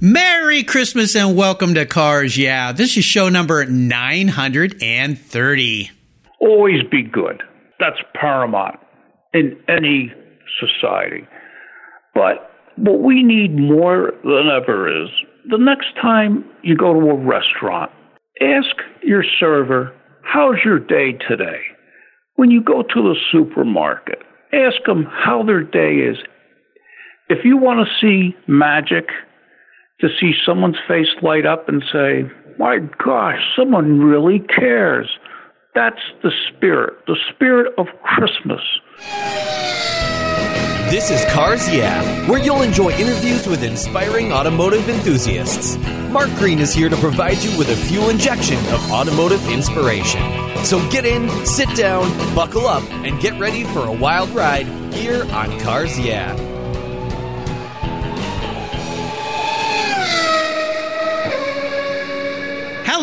Merry Christmas and welcome to Cars Yeah. This is show number 930. Always be good. That's paramount in any society. But what we need more than ever is the next time you go to a restaurant, ask your server, How's your day today? When you go to the supermarket, ask them how their day is. If you want to see magic, to see someone's face light up and say, My gosh, someone really cares. That's the spirit, the spirit of Christmas. This is Cars Yeah, where you'll enjoy interviews with inspiring automotive enthusiasts. Mark Green is here to provide you with a fuel injection of automotive inspiration. So get in, sit down, buckle up, and get ready for a wild ride here on Cars Yeah.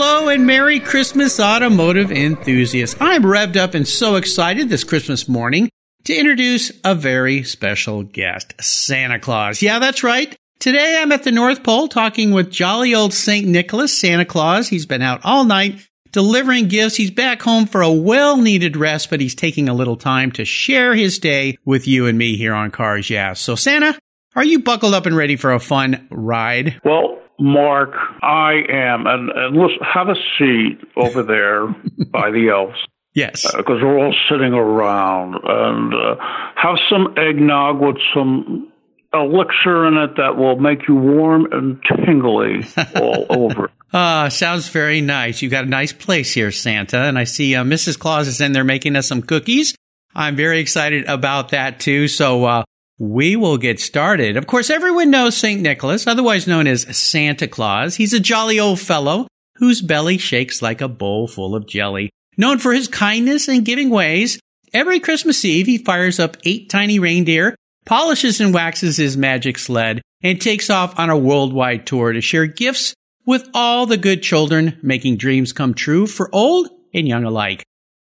Hello and Merry Christmas, automotive enthusiasts. I'm revved up and so excited this Christmas morning to introduce a very special guest, Santa Claus. Yeah, that's right. Today I'm at the North Pole talking with jolly old St. Nicholas, Santa Claus. He's been out all night delivering gifts. He's back home for a well needed rest, but he's taking a little time to share his day with you and me here on Cars Yeah. So Santa, are you buckled up and ready for a fun ride? Well, Mark, I am. And, and listen, have a seat over there by the elves. Yes. Because uh, we're all sitting around and uh, have some eggnog with some elixir in it that will make you warm and tingly all over. Ah, uh, sounds very nice. You've got a nice place here, Santa, and I see uh, Mrs. Claus is in there making us some cookies. I'm very excited about that too. So uh, we will get started. Of course, everyone knows St. Nicholas, otherwise known as Santa Claus. He's a jolly old fellow whose belly shakes like a bowl full of jelly. Known for his kindness and giving ways, every Christmas Eve he fires up eight tiny reindeer, polishes and waxes his magic sled, and takes off on a worldwide tour to share gifts with all the good children, making dreams come true for old and young alike.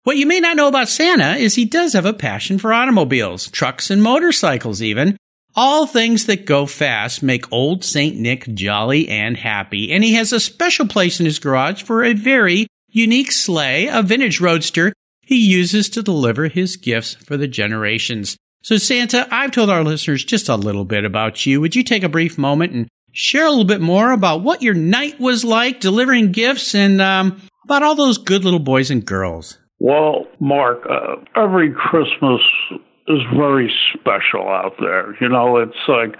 What you may not know about Santa is he does have a passion for automobiles, trucks, and motorcycles even. All things that go fast make old St. Nick jolly and happy, and he has a special place in his garage for a very unique sleigh, a vintage roadster he uses to deliver his gifts for the generations. So Santa, I've told our listeners just a little bit about you. Would you take a brief moment and share a little bit more about what your night was like delivering gifts and um, about all those good little boys and girls? Well, Mark, uh, every Christmas is very special out there. You know, it's like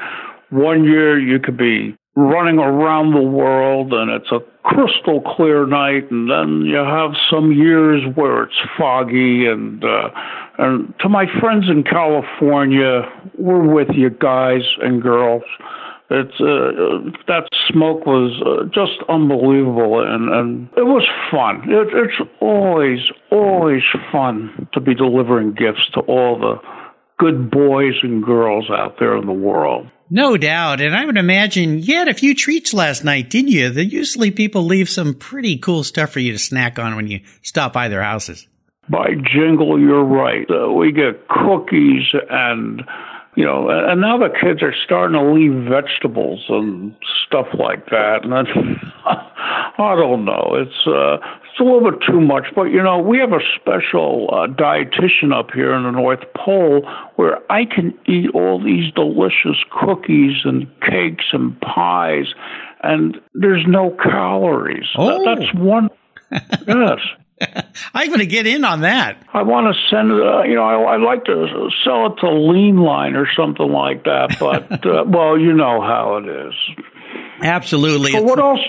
one year you could be running around the world and it's a crystal clear night and then you have some years where it's foggy and uh and to my friends in California we're with you guys and girls it's uh, that smoke was uh, just unbelievable, and, and it was fun. It, it's always always fun to be delivering gifts to all the good boys and girls out there in the world. No doubt, and I would imagine you had a few treats last night, didn't you? That usually people leave some pretty cool stuff for you to snack on when you stop by their houses. By jingle, you're right. Uh, we get cookies and you know, and now the kids are starting to leave vegetables and stuff like that, and that's, I don't know. It's uh, it's a little bit too much, but you know, we have a special uh, dietitian up here in the North Pole where I can eat all these delicious cookies and cakes and pies, and there's no calories. Oh. That's one. yes. I'm going to get in on that. I want to send it. Uh, you know, I, I like to sell it to Lean Line or something like that. But uh, well, you know how it is. Absolutely. So what else?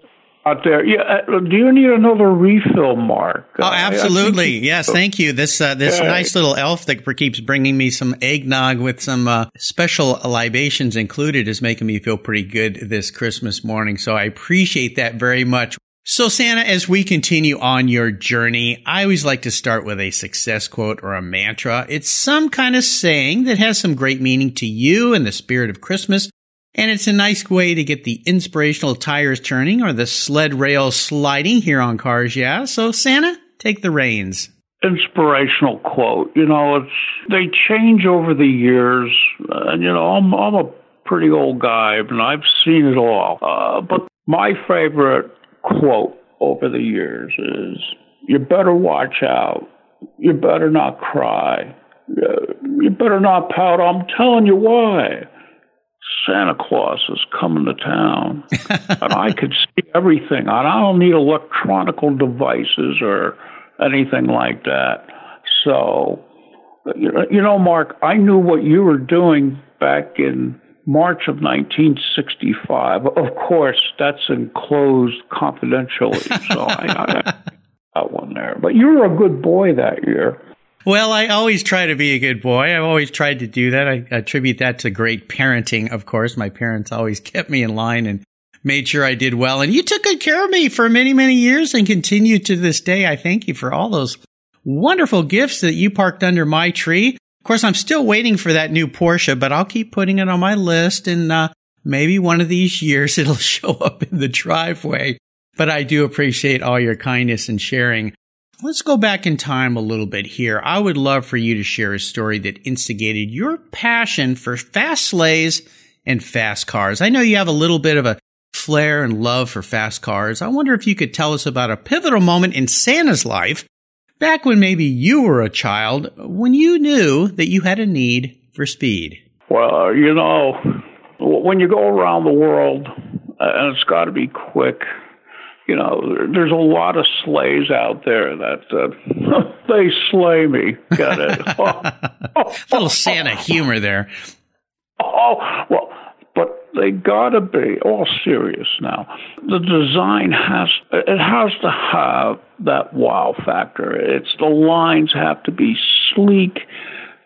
Out there, yeah. Uh, do you need another refill, Mark? Oh, absolutely. yes, thank you. This uh, this nice little elf that keeps bringing me some eggnog with some uh, special libations included is making me feel pretty good this Christmas morning. So I appreciate that very much. So, Santa, as we continue on your journey, I always like to start with a success quote or a mantra. It's some kind of saying that has some great meaning to you and the spirit of Christmas. And it's a nice way to get the inspirational tires turning or the sled rails sliding here on Cars Yeah. So, Santa, take the reins. Inspirational quote. You know, it's they change over the years. And, you know, I'm, I'm a pretty old guy, and I've seen it all. Uh, but my favorite quote over the years is you better watch out. You better not cry. You better not pout. I'm telling you why. Santa Claus is coming to town, and I could see everything. And I don't need electronical devices or anything like that. So, you know, Mark, I knew what you were doing back in March of 1965. Of course, that's enclosed confidentially, so I, I got one there. But you were a good boy that year. Well, I always try to be a good boy. I've always tried to do that. I attribute that to great parenting, of course. My parents always kept me in line and made sure I did well. And you took good care of me for many, many years and continue to this day. I thank you for all those wonderful gifts that you parked under my tree. Course, I'm still waiting for that new Porsche, but I'll keep putting it on my list and uh, maybe one of these years it'll show up in the driveway. But I do appreciate all your kindness and sharing. Let's go back in time a little bit here. I would love for you to share a story that instigated your passion for fast sleighs and fast cars. I know you have a little bit of a flair and love for fast cars. I wonder if you could tell us about a pivotal moment in Santa's life back when maybe you were a child when you knew that you had a need for speed. Well, you know, when you go around the world, and it's got to be quick, you know, there's a lot of sleighs out there that uh, they slay me. Get it? oh, Little Santa humor there. Oh well, they gotta be all serious now. The design has it has to have that wow factor. It's the lines have to be sleek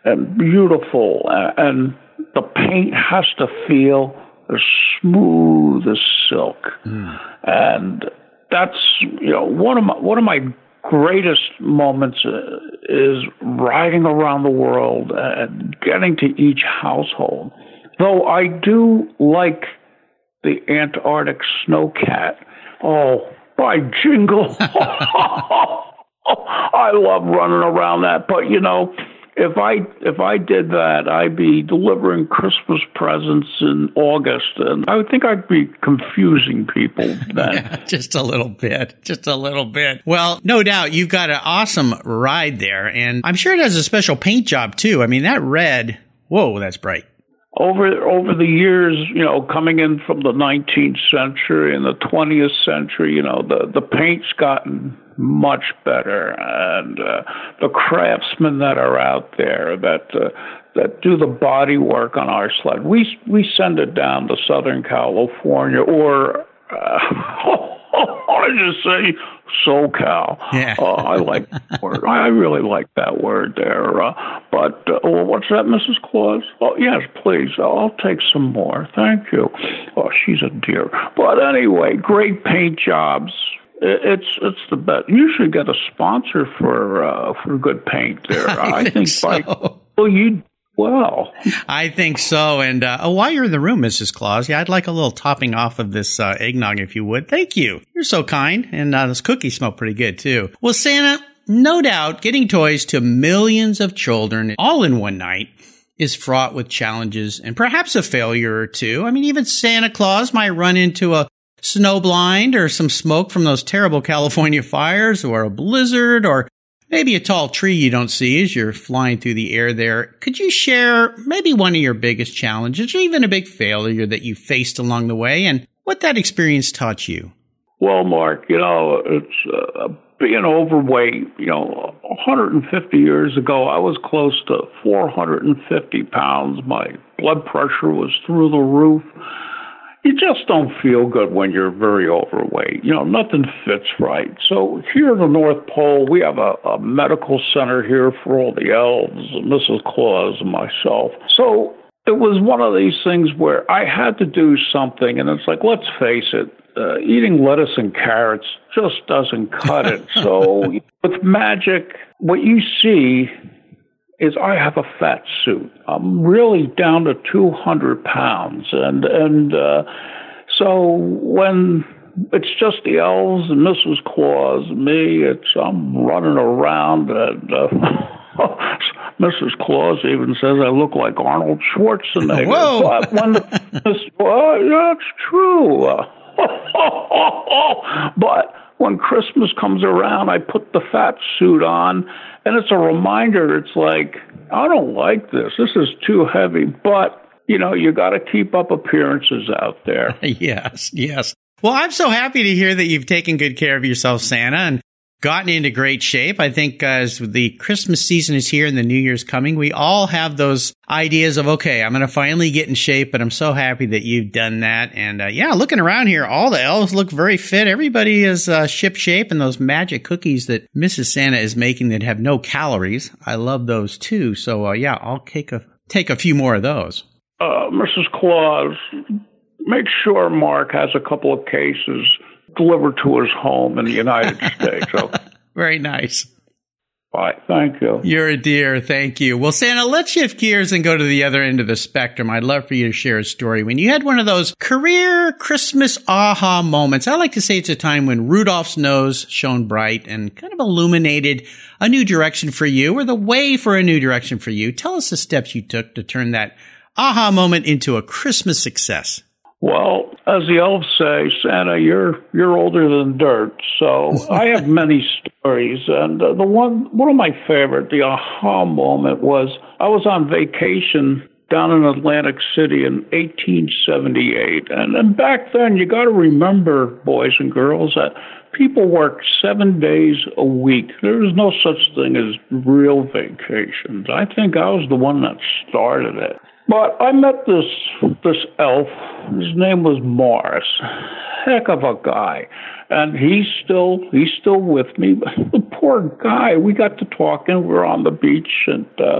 and beautiful, and the paint has to feel as smooth as silk. Mm. And that's you know one of my one of my greatest moments uh, is riding around the world and getting to each household. Though I do like the Antarctic snowcat. Oh, by jingle! I love running around that. But you know, if I if I did that, I'd be delivering Christmas presents in August, and I would think I'd be confusing people then. yeah, just a little bit, just a little bit. Well, no doubt you've got an awesome ride there, and I'm sure it has a special paint job too. I mean, that red, whoa, that's bright over over the years, you know, coming in from the 19th century and the 20th century, you know, the the paint's gotten much better, and uh, the craftsmen that are out there that uh, that do the body work on our sled, we we send it down to Southern California or. Uh, I just say SoCal. Yeah. uh, I like that word. I really like that word there. Uh, but uh, well, what's that, Mrs. Claus? Oh, yes, please. I'll take some more. Thank you. Oh, she's a dear. But anyway, great paint jobs. It's it's the best. You should get a sponsor for uh, for good paint there. I, I think, so. by well, you well. I think so. And uh, oh, while you're in the room, Mrs. Claus, yeah, I'd like a little topping off of this uh, eggnog, if you would. Thank you. You're so kind. And uh, those cookies smell pretty good, too. Well, Santa, no doubt getting toys to millions of children all in one night is fraught with challenges and perhaps a failure or two. I mean, even Santa Claus might run into a snow blind or some smoke from those terrible California fires or a blizzard or maybe a tall tree you don't see as you're flying through the air there. Could you share maybe one of your biggest challenges or even a big failure that you faced along the way and what that experience taught you? Well, Mark, you know, it's uh, being overweight. You know, 150 years ago, I was close to 450 pounds. My blood pressure was through the roof you just don't feel good when you're very overweight. You know, nothing fits right. So here in the North Pole, we have a, a medical center here for all the elves, Mrs. Claus and myself. So it was one of these things where I had to do something, and it's like, let's face it, uh, eating lettuce and carrots just doesn't cut it. so with magic, what you see is I have a fat suit. I'm really down to 200 pounds, and and uh, so when it's just the elves and Mrs. Claus, and me, it's I'm running around and. Uh, Mrs. Claus even says I look like Arnold Schwarzenegger. Whoa! But when the, well, that's true. but when Christmas comes around, I put the fat suit on, and it's a reminder. It's like, I don't like this. This is too heavy. But, you know, you got to keep up appearances out there. yes, yes. Well, I'm so happy to hear that you've taken good care of yourself, Santa, and gotten into great shape. I think as the Christmas season is here and the New Year's coming, we all have those ideas of, okay, I'm going to finally get in shape, but I'm so happy that you've done that. And uh, yeah, looking around here, all the elves look very fit. Everybody is uh, ship shape and those magic cookies that Mrs. Santa is making that have no calories. I love those too. So uh, yeah, I'll take a, take a few more of those. Uh, Mrs. Claus, make sure Mark has a couple of cases delivered to his home in the United States. So. Very nice. Bye. Thank you. You're a dear. Thank you. Well, Santa, let's shift gears and go to the other end of the spectrum. I'd love for you to share a story when you had one of those career Christmas aha moments. I like to say it's a time when Rudolph's nose shone bright and kind of illuminated a new direction for you or the way for a new direction for you. Tell us the steps you took to turn that aha moment into a Christmas success. Well, as the elves say, Santa, you're you're older than dirt. So I have many stories, and uh, the one one of my favorite, the aha moment, was I was on vacation down in Atlantic City in 1878, and, and back then you got to remember, boys and girls, that people worked seven days a week. There was no such thing as real vacations. I think I was the one that started it. But I met this this elf. His name was Morris. Heck of a guy, and he's still he's still with me. The poor guy. We got to talking. We are on the beach, and uh,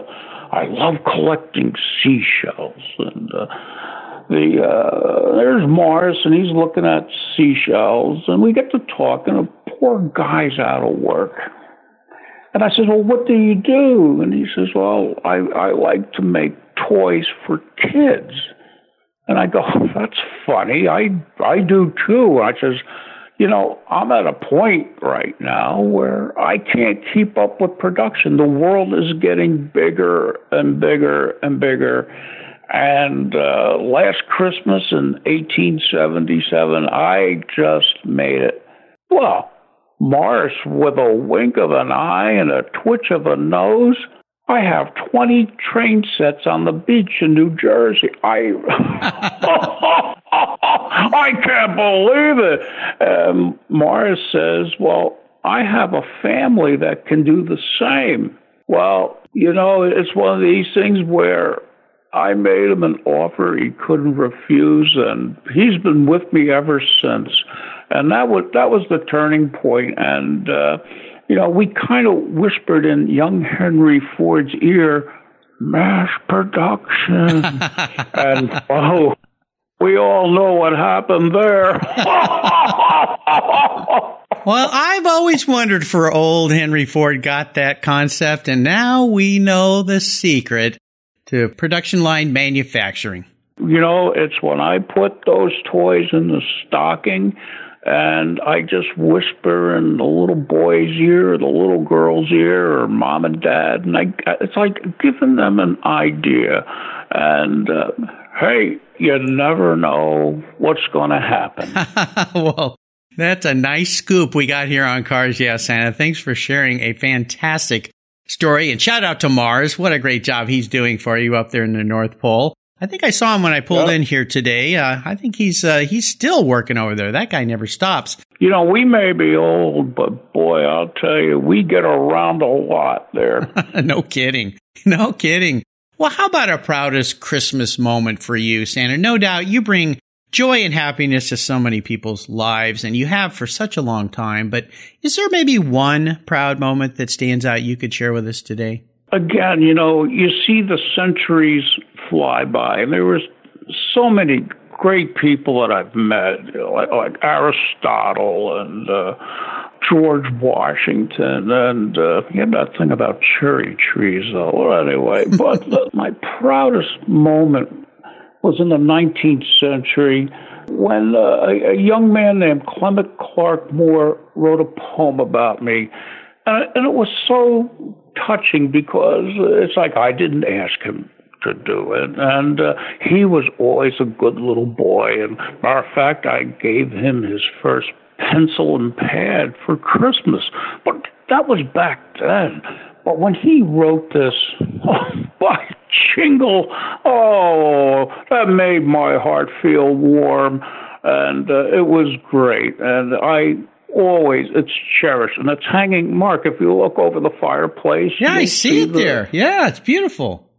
I love collecting seashells. And uh, the uh, there's Morris, and he's looking at seashells, and we get to talking. The poor guy's out of work. And I said, Well, what do you do? And he says, Well, I, I like to make toys for kids. And I go, that's funny. I I do too. I says, you know, I'm at a point right now where I can't keep up with production. The world is getting bigger and bigger and bigger. And uh, last Christmas in 1877, I just made it. Well, Morris, with a wink of an eye and a twitch of a nose, I have 20 train sets on the beach in New Jersey. I I can't believe it. Um, Morris says, "Well, I have a family that can do the same." Well, you know, it's one of these things where I made him an offer he couldn't refuse, and he's been with me ever since. And that was that was the turning point. And uh, you know, we kind of whispered in young Henry Ford's ear, mass production. and oh, we all know what happened there. well, I've always wondered for old Henry Ford got that concept, and now we know the secret to production line manufacturing. You know, it's when I put those toys in the stocking and I just whisper in the little boy's ear, the little girl's ear, or mom and dad, and I it's like giving them an idea. And uh, hey, you never know what's going to happen. well, that's a nice scoop we got here on Cars Yeah Santa. Thanks for sharing a fantastic story, and shout out to Morris. What a great job he's doing for you up there in the North Pole. I think I saw him when I pulled yep. in here today. Uh, I think he's uh, he's still working over there. That guy never stops. You know, we may be old, but boy, I'll tell you, we get around a lot there. no kidding. No kidding. Well, how about a proudest Christmas moment for you, Santa? No doubt you bring joy and happiness to so many people's lives, and you have for such a long time. But is there maybe one proud moment that stands out you could share with us today? Again, you know, you see the centuries fly by. And there was so many great people that I've met, like, like, Aristotle and uh, George Washington, and uh, he had that thing about cherry trees, though. Well, anyway, but the, my proudest moment was in the 19th century when uh, a, a young man named Clement Clarke Moore wrote a poem about me. And, and it was so touching because it's like I didn't ask him to do it. And uh, he was always a good little boy. And matter of fact, I gave him his first pencil and pad for Christmas. But that was back then. But when he wrote this, oh, by jingle, oh, that made my heart feel warm. And uh, it was great. And I always it's cherished and it's hanging mark if you look over the fireplace yeah i see, see it the, there yeah it's beautiful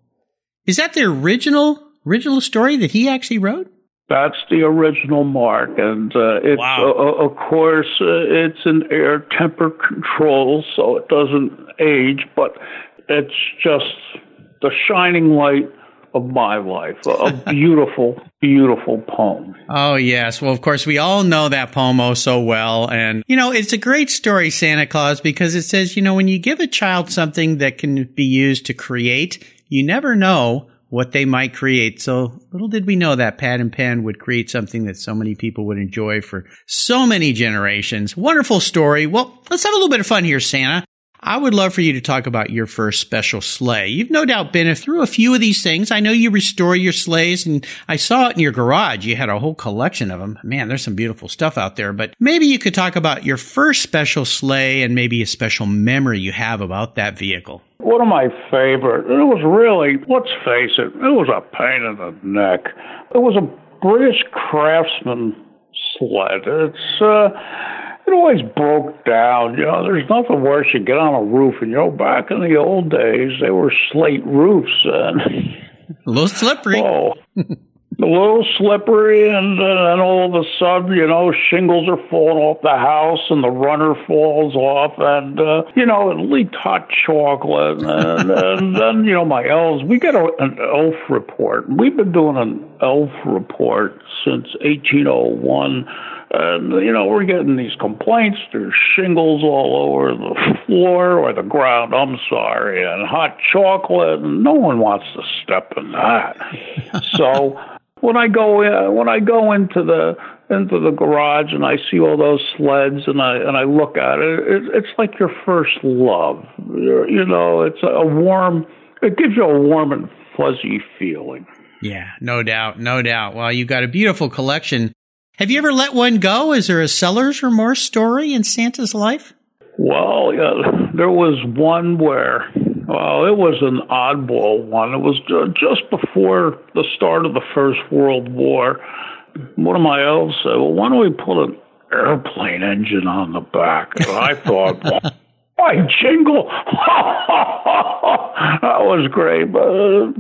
is that the original original story that he actually wrote? That's the original mark, and uh, it's wow. uh, of course uh, it's an air temper control, so it doesn't age, but it's just the shining light of my life. A beautiful, beautiful poem. Oh, yes. Well, of course, we all know that poem oh so well. And, you know, it's a great story, Santa Claus, because it says, you know, when you give a child something that can be used to create, you never know what they might create. So little did we know that Pad and Pen would create something that so many people would enjoy for so many generations. Wonderful story. Well, let's have a little bit of fun here, Santa. I would love for you to talk about your first special sleigh. You've no doubt been through a few of these things. I know you restore your sleighs and I saw it in your garage. You had a whole collection of them. Man, there's some beautiful stuff out there, but maybe you could talk about your first special sleigh and maybe a special memory you have about that vehicle. One of my favorite, it was really, let's face it, it was a pain in the neck. It was a British craftsman sled. It's, uh, it always broke down. You know, there's nothing worse. You get on a roof, and you know, back in the old days, they were slate roofs and a little slippery. Oh, a little slippery, and then all of a sudden, you know, shingles are falling off the house, and the runner falls off, and uh, you know, it leaked hot chocolate, and, and then you know, my elves. We get a, an elf report. We've been doing an elf report since 1801 and, you know, we're getting these complaints. There's shingles all over the floor or the ground, I'm sorry, and hot chocolate. And no one wants to step in that. so when I go in, when I go into the into the garage and I see all those sleds and I and I look at it, it it's like your first love. You know, it's a warm. It gives you a warm and fuzzy feeling. Yeah, no doubt, no doubt. Well, you've got a beautiful collection have you ever let one go? Is there a seller's remorse story in Santa's life? Well, yeah, there was one where, well, it was an oddball one. It was just before the start of the First World War. One of my elves said, well, why don't we put an airplane engine on the back? And I thought, well, why jingle? that was great. But uh,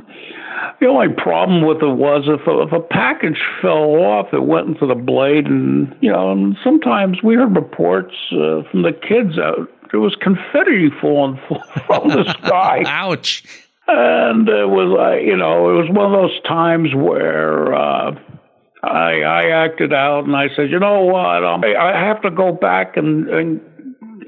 the only problem with it was if a, if a package fell off, it went into the blade, and you know, and sometimes we heard reports uh, from the kids out there was confetti falling from the sky. Ouch! And it was, uh, you know, it was one of those times where. Uh, I I acted out and I said, you know what, um, I have to go back and, and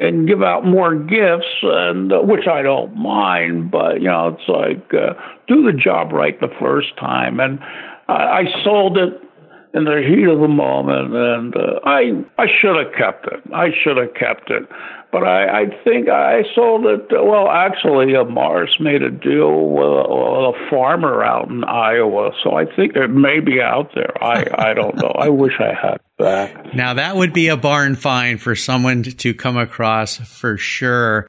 and give out more gifts, and uh, which I don't mind, but you know, it's like uh, do the job right the first time, and I, I sold it in the heat of the moment, and uh, I I should have kept it. I should have kept it, but I, I think I sold it. Well, actually, uh, Morris made a deal with a, with a farmer out in Iowa, so I think it may be out there. I I don't know. I wish I had that. Now that would be a barn find for someone to come across for sure.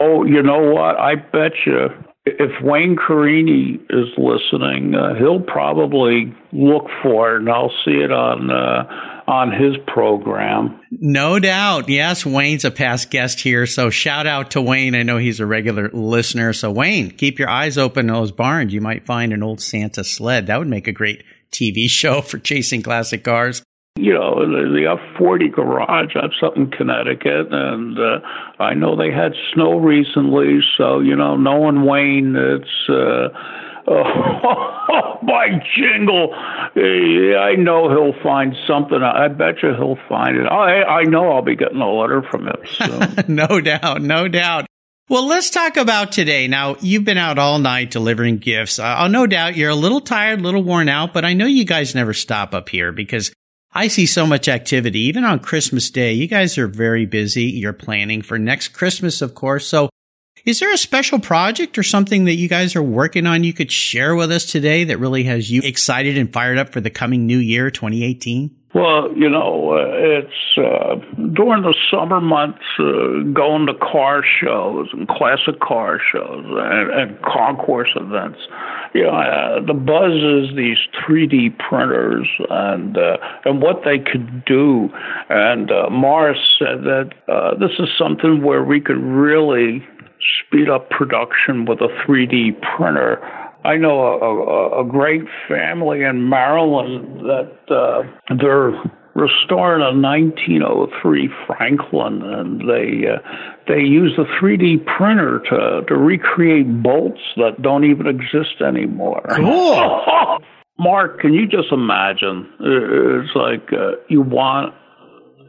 Oh, you know what? I bet you if Wayne Carini is listening, uh, he'll probably look for it, and I'll see it on uh, on his program. No doubt. Yes, Wayne's a past guest here, so shout out to Wayne. I know he's a regular listener. So Wayne, keep your eyes open in those barns. You might find an old Santa sled. That would make a great TV show for chasing classic cars you know, the, the F40 garage. That's up in Connecticut, and uh, I know they had snow recently. So you know, knowing Wayne, it's. Uh, Oh, my jingle! I know he'll find something. I bet you he'll find it. I I know I'll be getting a letter from him soon. no doubt, no doubt. Well, let's talk about today. Now, you've been out all night delivering gifts. Uh, no doubt you're a little tired, a little worn out, but I know you guys never stop up here because I see so much activity, even on Christmas Day. You guys are very busy. You're planning for next Christmas, of course. So Is there a special project or something that you guys are working on you could share with us today that really has you excited and fired up for the coming new year, 2018? Well, you know, uh, it's uh, during the summer months, uh, going to car shows and classic car shows and, and concours events. You know, uh, the buzz is these 3D printers and uh, and what they could do. And uh, Morris said that uh, this is something where we could really speed up production with a 3D printer I know a, a, a great family in Maryland that uh, they're restoring a 1903 Franklin, and they uh, they use a 3D printer to to recreate bolts that don't even exist anymore. Cool. Mark, can you just imagine? It's like uh, you want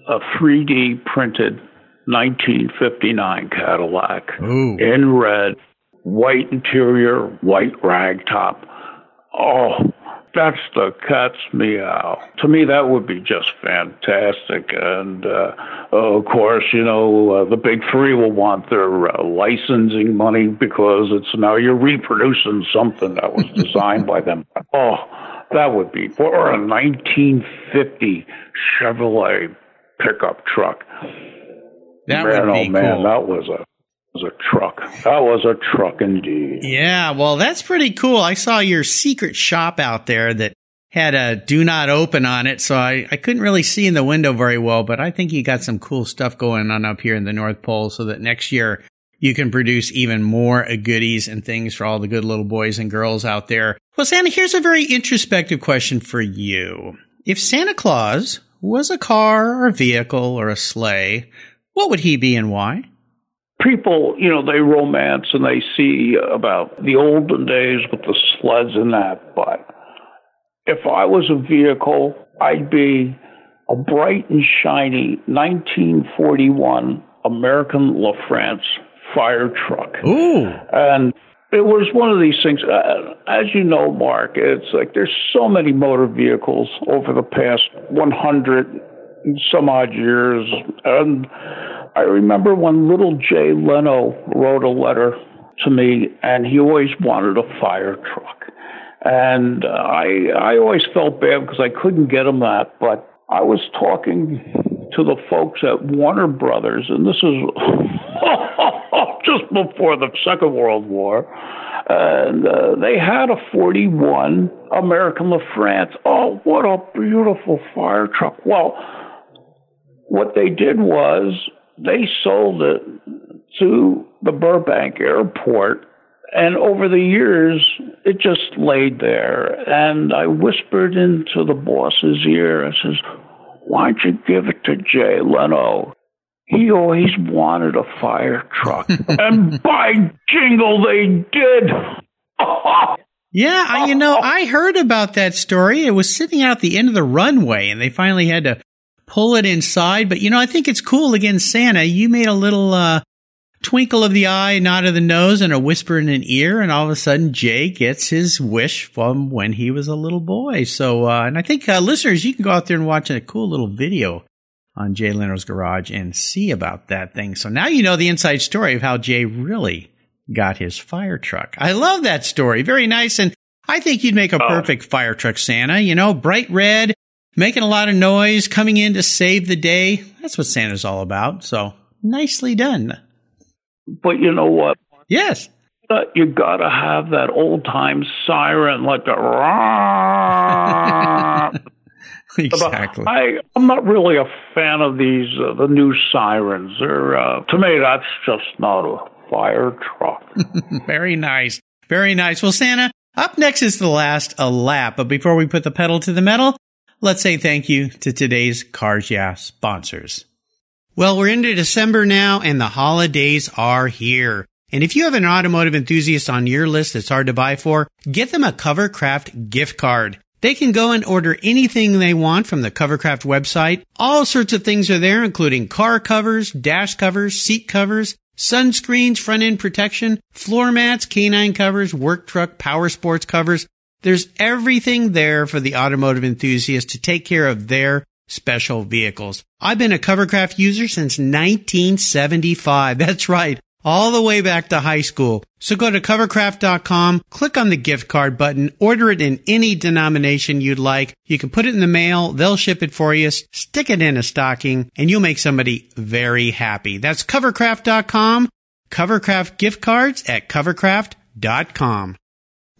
a 3D printed 1959 Cadillac Ooh. in red white interior, white rag top. Oh, that's the cat's meow. To me, that would be just fantastic. And uh, of course, you know, uh, the big three will want their uh, licensing money because it's now you're reproducing something that was designed by them. Oh, that would be or a 1950 Chevrolet pickup truck. That man, would oh, be oh man, cool. that was a was a truck. That was a truck indeed. Yeah, well, that's pretty cool. I saw your secret shop out there that had a do not open on it, so I, I couldn't really see in the window very well, but I think you got some cool stuff going on up here in the North Pole so that next year you can produce even more uh, goodies and things for all the good little boys and girls out there. Well, Santa, here's a very introspective question for you. If Santa Claus was a car or a vehicle or a sleigh, what would he be and why? people, you know, they romance and they see about the olden days with the sleds and that. But if I was a vehicle, I'd be a bright and shiny 1941 American LaFrance fire truck. Ooh. And it was one of these things. Uh, as you know, Mark, it's like there's so many motor vehicles over the past 100 some odd years. And I remember when little Jay Leno wrote a letter to me, and he always wanted a fire truck. And I I always felt bad because I couldn't get him that, but I was talking to the folks at Warner Brothers, and this is just before the Second World War, and uh, they had a 41 American LaFrance. Oh, what a beautiful fire truck! Well, what they did was they sold it to the Burbank airport. And over the years, it just laid there. And I whispered into the boss's ear, I says, why don't you give it to Jay Leno? He always wanted a fire truck. and by jingle, they did. yeah, I, you know, I heard about that story. It was sitting out the end of the runway, and they finally had to pull it inside. But you know, I think it's cool. Again, Santa, you made a little uh, twinkle of the eye, nod of the nose, and a whisper in an ear, and all of a sudden, Jay gets his wish from when he was a little boy. So, uh, and I think uh, listeners, you can go out there and watch a cool little video on Jay Leno's Garage and see about that thing. So now you know the inside story of how Jay really got his fire truck. I love that story. Very nice. And I think you'd make a oh. perfect fire truck, Santa. You know, bright red, making a lot of noise, coming in to save the day. That's what Santa's all about. So nicely done. But you know what? Yes. You gotta have that old time siren like the exactly. I I'm not really a fan of these uh, the new sirens. They're uh, to me that's just not a fire truck. Very nice. Very nice. Well, Santa, up next is the last a lap. But before we put the pedal to the metal, let's say thank you to today's Cars Yeah sponsors. Well, we're into December now and the holidays are here. And if you have an automotive enthusiast on your list that's hard to buy for, get them a Covercraft gift card. They can go and order anything they want from the Covercraft website. All sorts of things are there, including car covers, dash covers, seat covers, sunscreens, front end protection, floor mats, canine covers, work truck, power sports covers, there's everything there for the automotive enthusiast to take care of their special vehicles. I've been a Covercraft user since 1975. That's right. all the way back to high school. So go to covercraft.com, click on the gift card button, order it in any denomination you'd like. You can put it in the mail, they'll ship it for you, stick it in a stocking, and you'll make somebody very happy. That's covercraft.com, covercraft gift cards at covercraft.com.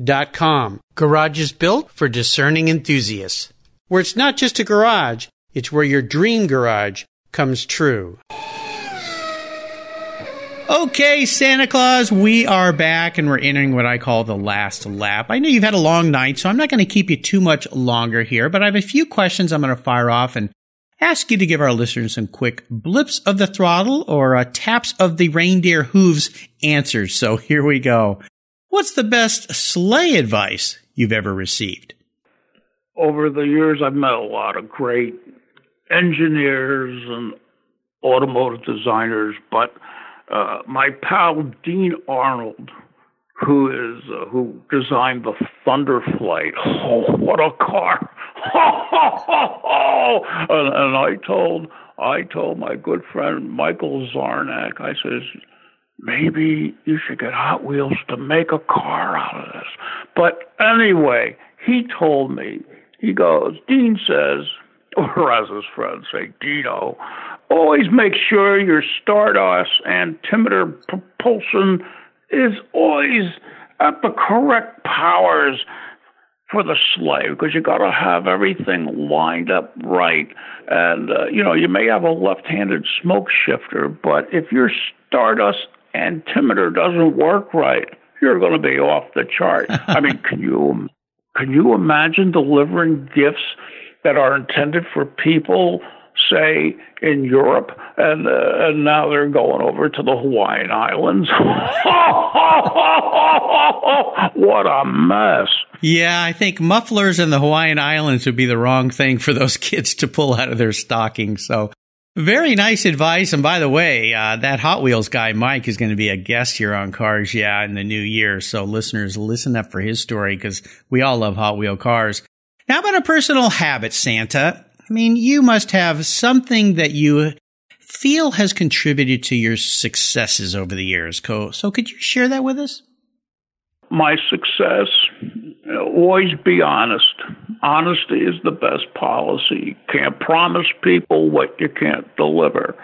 metrongarage.com. Garage is built for discerning enthusiasts. Where it's not just a garage, it's where your dream garage comes true. Okay, Santa Claus, we are back and we're entering what I call the last lap. I know you've had a long night, so I'm not going to keep you too much longer here, but I have a few questions I'm going to fire off and ask you to give our listeners some quick blips of the throttle or uh, taps of the reindeer hooves answers. So here we go. What's the best sleigh advice you've ever received? Over the years, I've met a lot of great engineers and automotive designers, but uh, my pal Dean Arnold, who is uh, who designed the Thunderflight. Oh, what a car! and, and I told I told my good friend Michael Zarnock, I says, maybe you should get Hot Wheels to make a car out of this. But anyway, he told me, he goes, Dean says, or as his friends say, Dino, always make sure your stardust and altimeter propulsion is always at the correct powers for the sleigh because you got to have everything lined up right. And uh, you know, you may have a left-handed smoke shifter, but if your stardust altimeter doesn't work right, you're going to be off the chart. I mean, can you can you imagine delivering gifts that are intended for people say in Europe, and uh, and now they're going over to the Hawaiian Islands. what a mess! Yeah, I think mufflers in the Hawaiian Islands would be the wrong thing for those kids to pull out of their stockings. So. Very nice advice. And by the way, uh, that Hot Wheels guy, Mike, is going to be a guest here on Cars Yeah in the new year. So listeners, listen up for his story because we all love Hot Wheel cars. Now about a personal habit, Santa. I mean, you must have something that you feel has contributed to your successes over the years. So could you share that with us? My success, always be honest. Honesty is the best policy. You can't promise people what you can't deliver,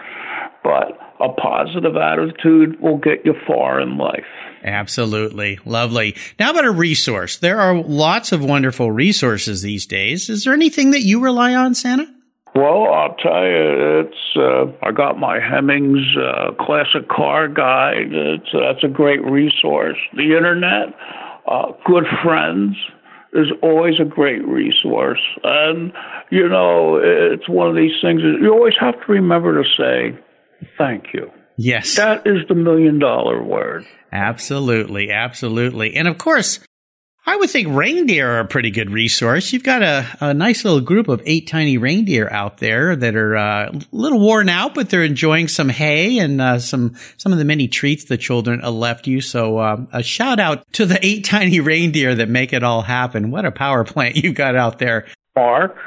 but a positive attitude will get you far in life. Absolutely. Lovely. Now about a resource. There are lots of wonderful resources these days. Is there anything that you rely on, Santa? Well, I'll tell you, it's uh, I got my Hemmings uh, classic car guide. It's, that's a great resource. The internet, uh, good friends is always a great resource, and you know it's one of these things. That you always have to remember to say thank you. Yes. That is the million dollar word. Absolutely. Absolutely. And of course, I would think reindeer are a pretty good resource. You've got a, a nice little group of eight tiny reindeer out there that are uh, a little worn out, but they're enjoying some hay and uh, some some of the many treats the children left you. So uh, a shout out to the eight tiny reindeer that make it all happen. What a power plant you've got out there, Mark.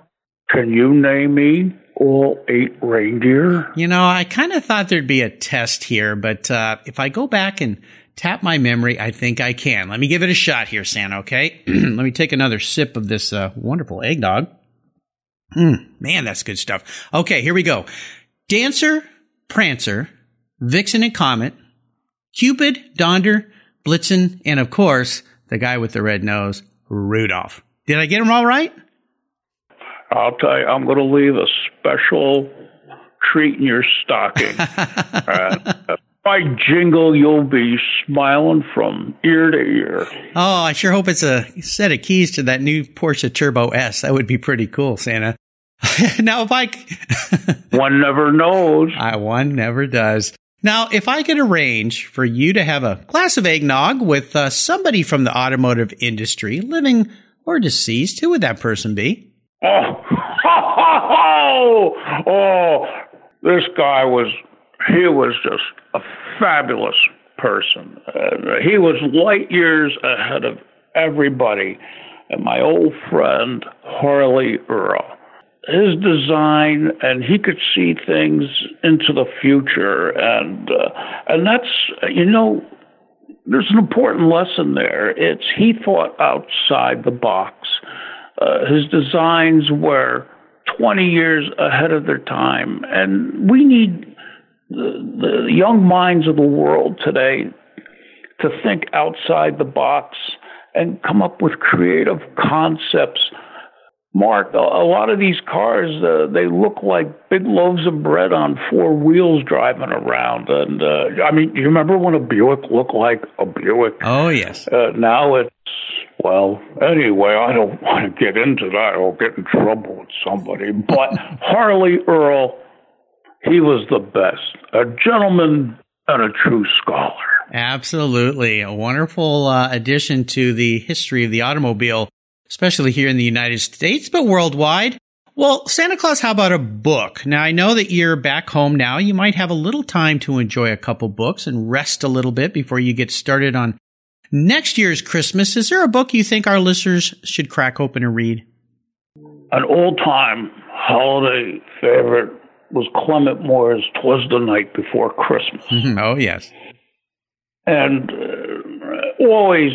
Can you name me all eight reindeer? You know, I kind of thought there'd be a test here, but uh, if I go back and tap my memory, I think I can. Let me give it a shot here, Santa, okay? Let me take another sip of this uh, wonderful eggnog. Mm, man, that's good stuff. Okay, here we go. Dancer, Prancer, Vixen and Comet, Cupid, Donder, Blitzen, and of course, the guy with the red nose, Rudolph. Did I get them all right? I'll tell you, I'm going to leave a special treat in your stocking. uh, my jingle, you'll be smiling from ear to ear. Oh, I sure hope it's a set of keys to that new Porsche Turbo S. That would be pretty cool, Santa. now, if I. one never knows. I, one never does. Now, if I could arrange for you to have a glass of eggnog with uh, somebody from the automotive industry, living or deceased, who would that person be? Oh, oh, oh, this guy was, he was just a fabulous person. Uh, he was light years ahead of everybody. And my old friend, Harley Earl. His design and he could see things into the future. And uh, and that's you know there's an important lesson there. It's he thought outside the box. Uh, his designs were 20 years ahead of their time. And we need the, the young minds of the world today to think outside the box and come up with creative concepts Mark, a lot of these cars, uh, they look like big loaves of bread on four wheels driving around. And uh, I mean, you remember when a Buick looked like a Buick? Oh, yes. Uh, now it's, well, anyway, I don't want to get into that. I'll get in trouble with somebody. But Harley Earl, he was the best. A gentleman and a true scholar. Absolutely. A wonderful uh, addition to the history of the automobile especially here in the United States, but worldwide. Well, Santa Claus, how about a book? Now, I know that you're back home now. You might have a little time to enjoy a couple books and rest a little bit before you get started on next year's Christmas. Is there a book you think our listeners should crack open and read? An old time holiday favorite was Clement Moore's Twas the Night Before Christmas. oh, yes. And uh, always,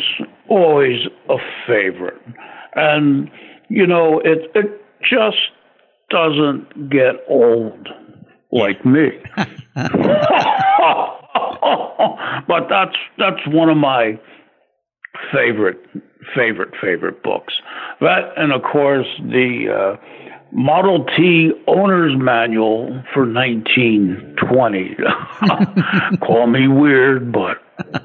always a favorite. And, you know, it, it just doesn't get old like me. but that's that's one of my favorite favorite favorite books. That and of course the uh, Model T owner's manual for 1920. Call me weird, but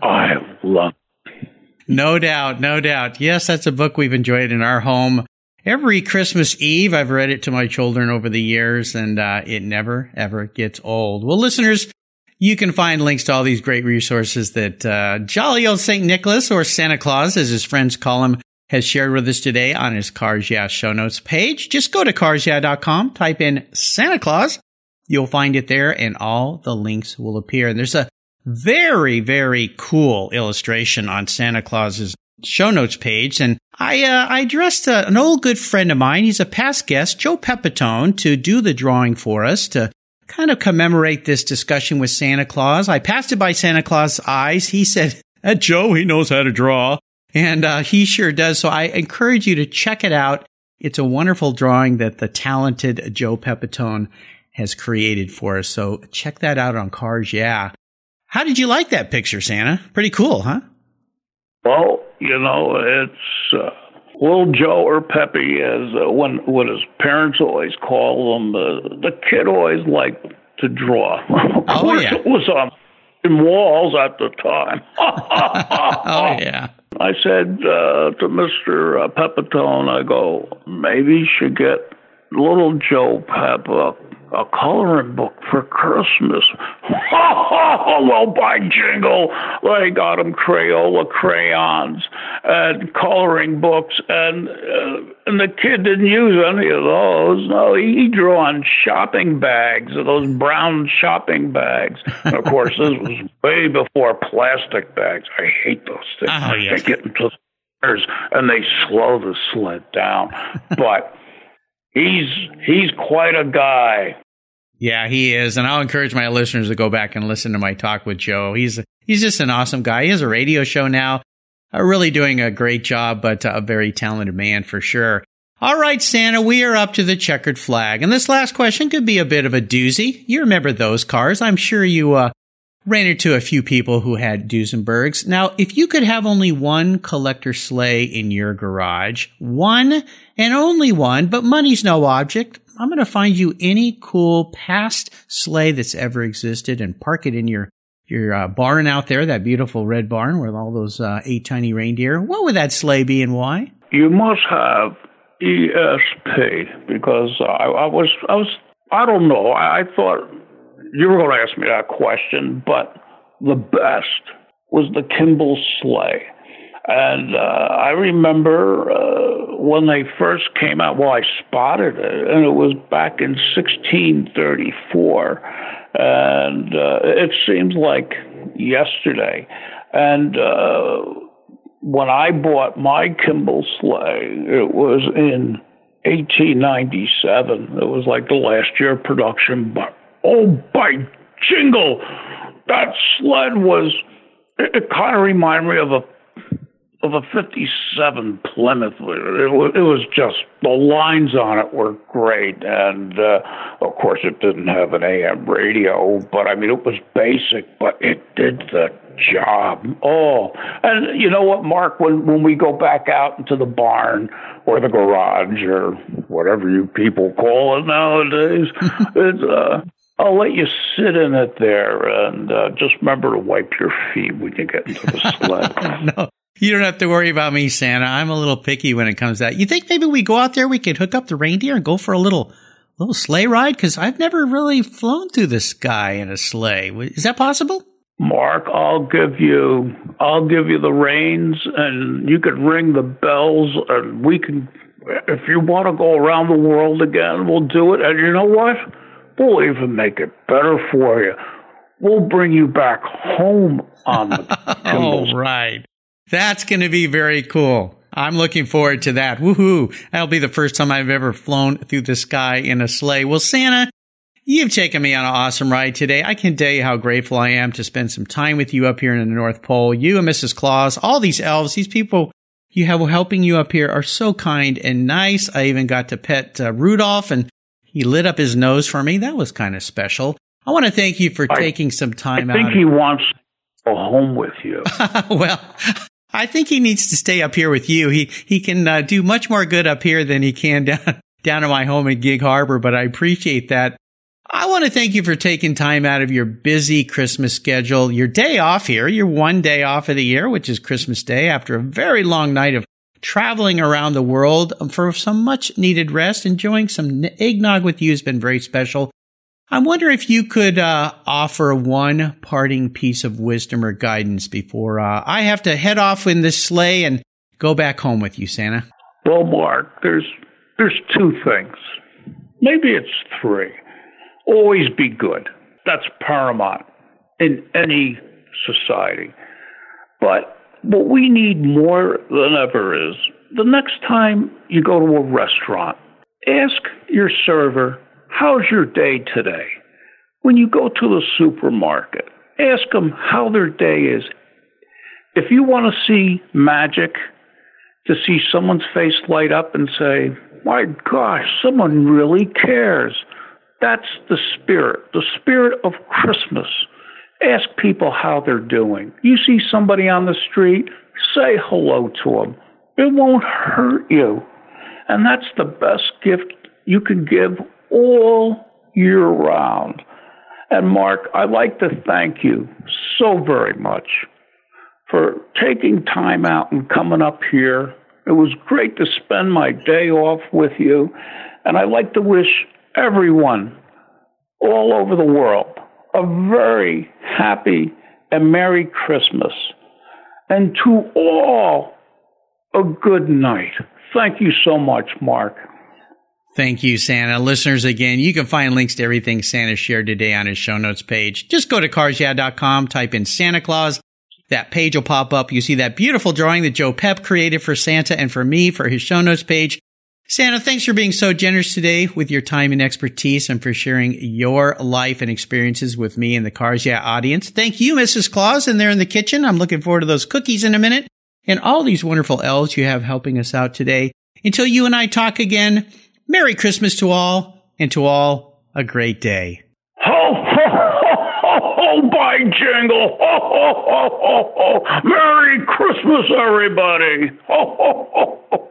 I love it. no doubt, no doubt. Yes, that's a book we've enjoyed in our home. Every Christmas Eve, I've read it to my children over the years, and uh, it never, ever gets old. Well, listeners, you can find links to all these great resources that uh, jolly old St. Nicholas, or Santa Claus, as his friends call him, has shared with us today on his Cars Yeah show notes page. Just go to carsyeah.com, type in Santa Claus. You'll find it there, and all the links will appear. And there's a very, very cool illustration on Santa Claus's show notes page. And I, uh, I addressed uh, an old good friend of mine. He's a past guest, Joe Pepitone, to do the drawing for us to kind of commemorate this discussion with Santa Claus. I passed it by Santa Claus' eyes. He said, Joe, he knows how to draw. And uh, he sure does. So I encourage you to check it out. It's a wonderful drawing that the talented Joe Pepitone has created for us. So check that out on Cars Yeah. How did you like that picture, Santa? Pretty cool, huh? Well, you know, it's uh, little Joe or Peppy, as uh, when what his parents always call him. Uh, the kid always liked to draw. of oh, course, yeah. it was on walls at the time. oh yeah. I said uh, to Mister uh, Pepitone, I go, maybe you should get little Joe Pep a a coloring book for Christmas. well, by jingle, they got him Crayola crayons and coloring books, and uh, and the kid didn't use any of those. No, he, he drew on shopping bags, those brown shopping bags. And of course, this was way before plastic bags. I hate those things. Oh, yes. They get into the and they slow the sled down, but he's he's quite a guy. Yeah, he is, and I'll encourage my listeners to go back and listen to my talk with Joe. He's he's just an awesome guy. He has a radio show now, uh, really doing a great job, but a very talented man for sure. All right, Santa, we are up to the checkered flag, and this last question could be a bit of a doozy. You remember those cars? I'm sure you uh, ran into a few people who had Duesenbergs. Now, if you could have only one collector sleigh in your garage, one and only one, but money's no object, I'm going to find you any cool past sleigh that's ever existed and park it in your your uh, barn out there, that beautiful red barn with all those uh, eight tiny reindeer. What would that sleigh be and why? You must have ESP because I, I was I was I don't know. I, I thought you were going to ask me that question, but the best was the Kimball sleigh. And uh, I remember uh, when they first came out, well, I spotted it, and it was back in 1634. And uh, it seems like yesterday. And uh, when I bought my Kimball sleigh, it was in 1897. It was like the last year of production, but oh, by jingle, that sled was, it, it kind of reminded me of a of a 57 Plymouth. It was, it was just, the lines on it were great. And, uh, of course, it didn't have an AM radio, but I mean, it was basic, but it did the job. Oh, and you know what, Mark, when, when we go back out into the barn or the garage or whatever you people call it nowadays, it's, uh, I'll let you sit in it there and uh, just remember to wipe your feet when you get into the sled. no. You don't have to worry about me, Santa. I'm a little picky when it comes to that. You think maybe we go out there, we could hook up the reindeer and go for a little little sleigh ride? Because I've never really flown through the sky in a sleigh. Is that possible? Mark, I'll give you I'll give you the reins and you can ring the bells and we can if you want to go around the world again, we'll do it. And you know what? We'll even make it better for you. We'll bring you back home on the All right. That's going to be very cool. I'm looking forward to that. Woohoo. That'll be the first time I've ever flown through the sky in a sleigh. Well, Santa, you've taken me on an awesome ride today. I can tell you how grateful I am to spend some time with you up here in the North Pole. You and Mrs. Claus, all these elves, these people you have helping you up here are so kind and nice. I even got to pet uh, Rudolph and he lit up his nose for me. That was kind of special. I want to thank you for I, taking some time out. I think he wants to go home with you. well, I think he needs to stay up here with you. He he can uh, do much more good up here than he can down down at my home in Gig Harbor. But I appreciate that. I want to thank you for taking time out of your busy Christmas schedule, your day off here, your one day off of the year, which is Christmas Day, after a very long night of traveling around the world for some much needed rest. Enjoying some eggnog with you has been very special. I wonder if you could uh, offer one parting piece of wisdom or guidance before uh, I have to head off in this sleigh and go back home with you, Santa. Well, Mark, there's there's two things. Maybe it's three. Always be good. That's paramount in any society. But what we need more than ever is the next time you go to a restaurant, ask your server How's your day today? When you go to the supermarket, ask them how their day is. If you want to see magic, to see someone's face light up and say, My gosh, someone really cares. That's the spirit, the spirit of Christmas. Ask people how they're doing. You see somebody on the street, say hello to them. It won't hurt you. And that's the best gift you can give all year round. And Mark, I'd like to thank you so very much for taking time out and coming up here. It was great to spend my day off with you. And I'd like to wish everyone all over the world a very happy and Merry Christmas. And to all, a good night. Thank you so much, Mark. Thank you, Santa. Listeners, again, you can find links to everything Santa shared today on his show notes page. Just go to carsyeah.com, type in Santa Claus. That page will pop up. You see that beautiful drawing that Joe Pep created for Santa and for me for his show notes page. Santa, thanks for being so generous today with your time and expertise and for sharing your life and experiences with me and the Cars Yeah audience. Thank you, Mrs. Claus, and there in the kitchen. I'm looking forward to those cookies in a minute and all these wonderful elves you have helping us out today. Until you and I talk again, Merry Christmas to all, and to all, a great day. Ho, ho, ho, ho, by jingle. Ho, ho, ho, ho, ho. Merry Christmas, everybody. Ho, ho, ho, ho.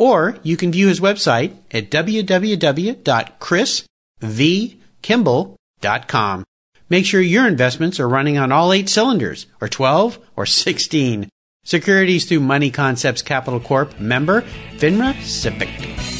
Or you can view his website at www.chrisvkimball.com. Make sure your investments are running on all eight cylinders, or 12, or 16. Securities through Money Concepts Capital Corp. Member, FINRA SIPC.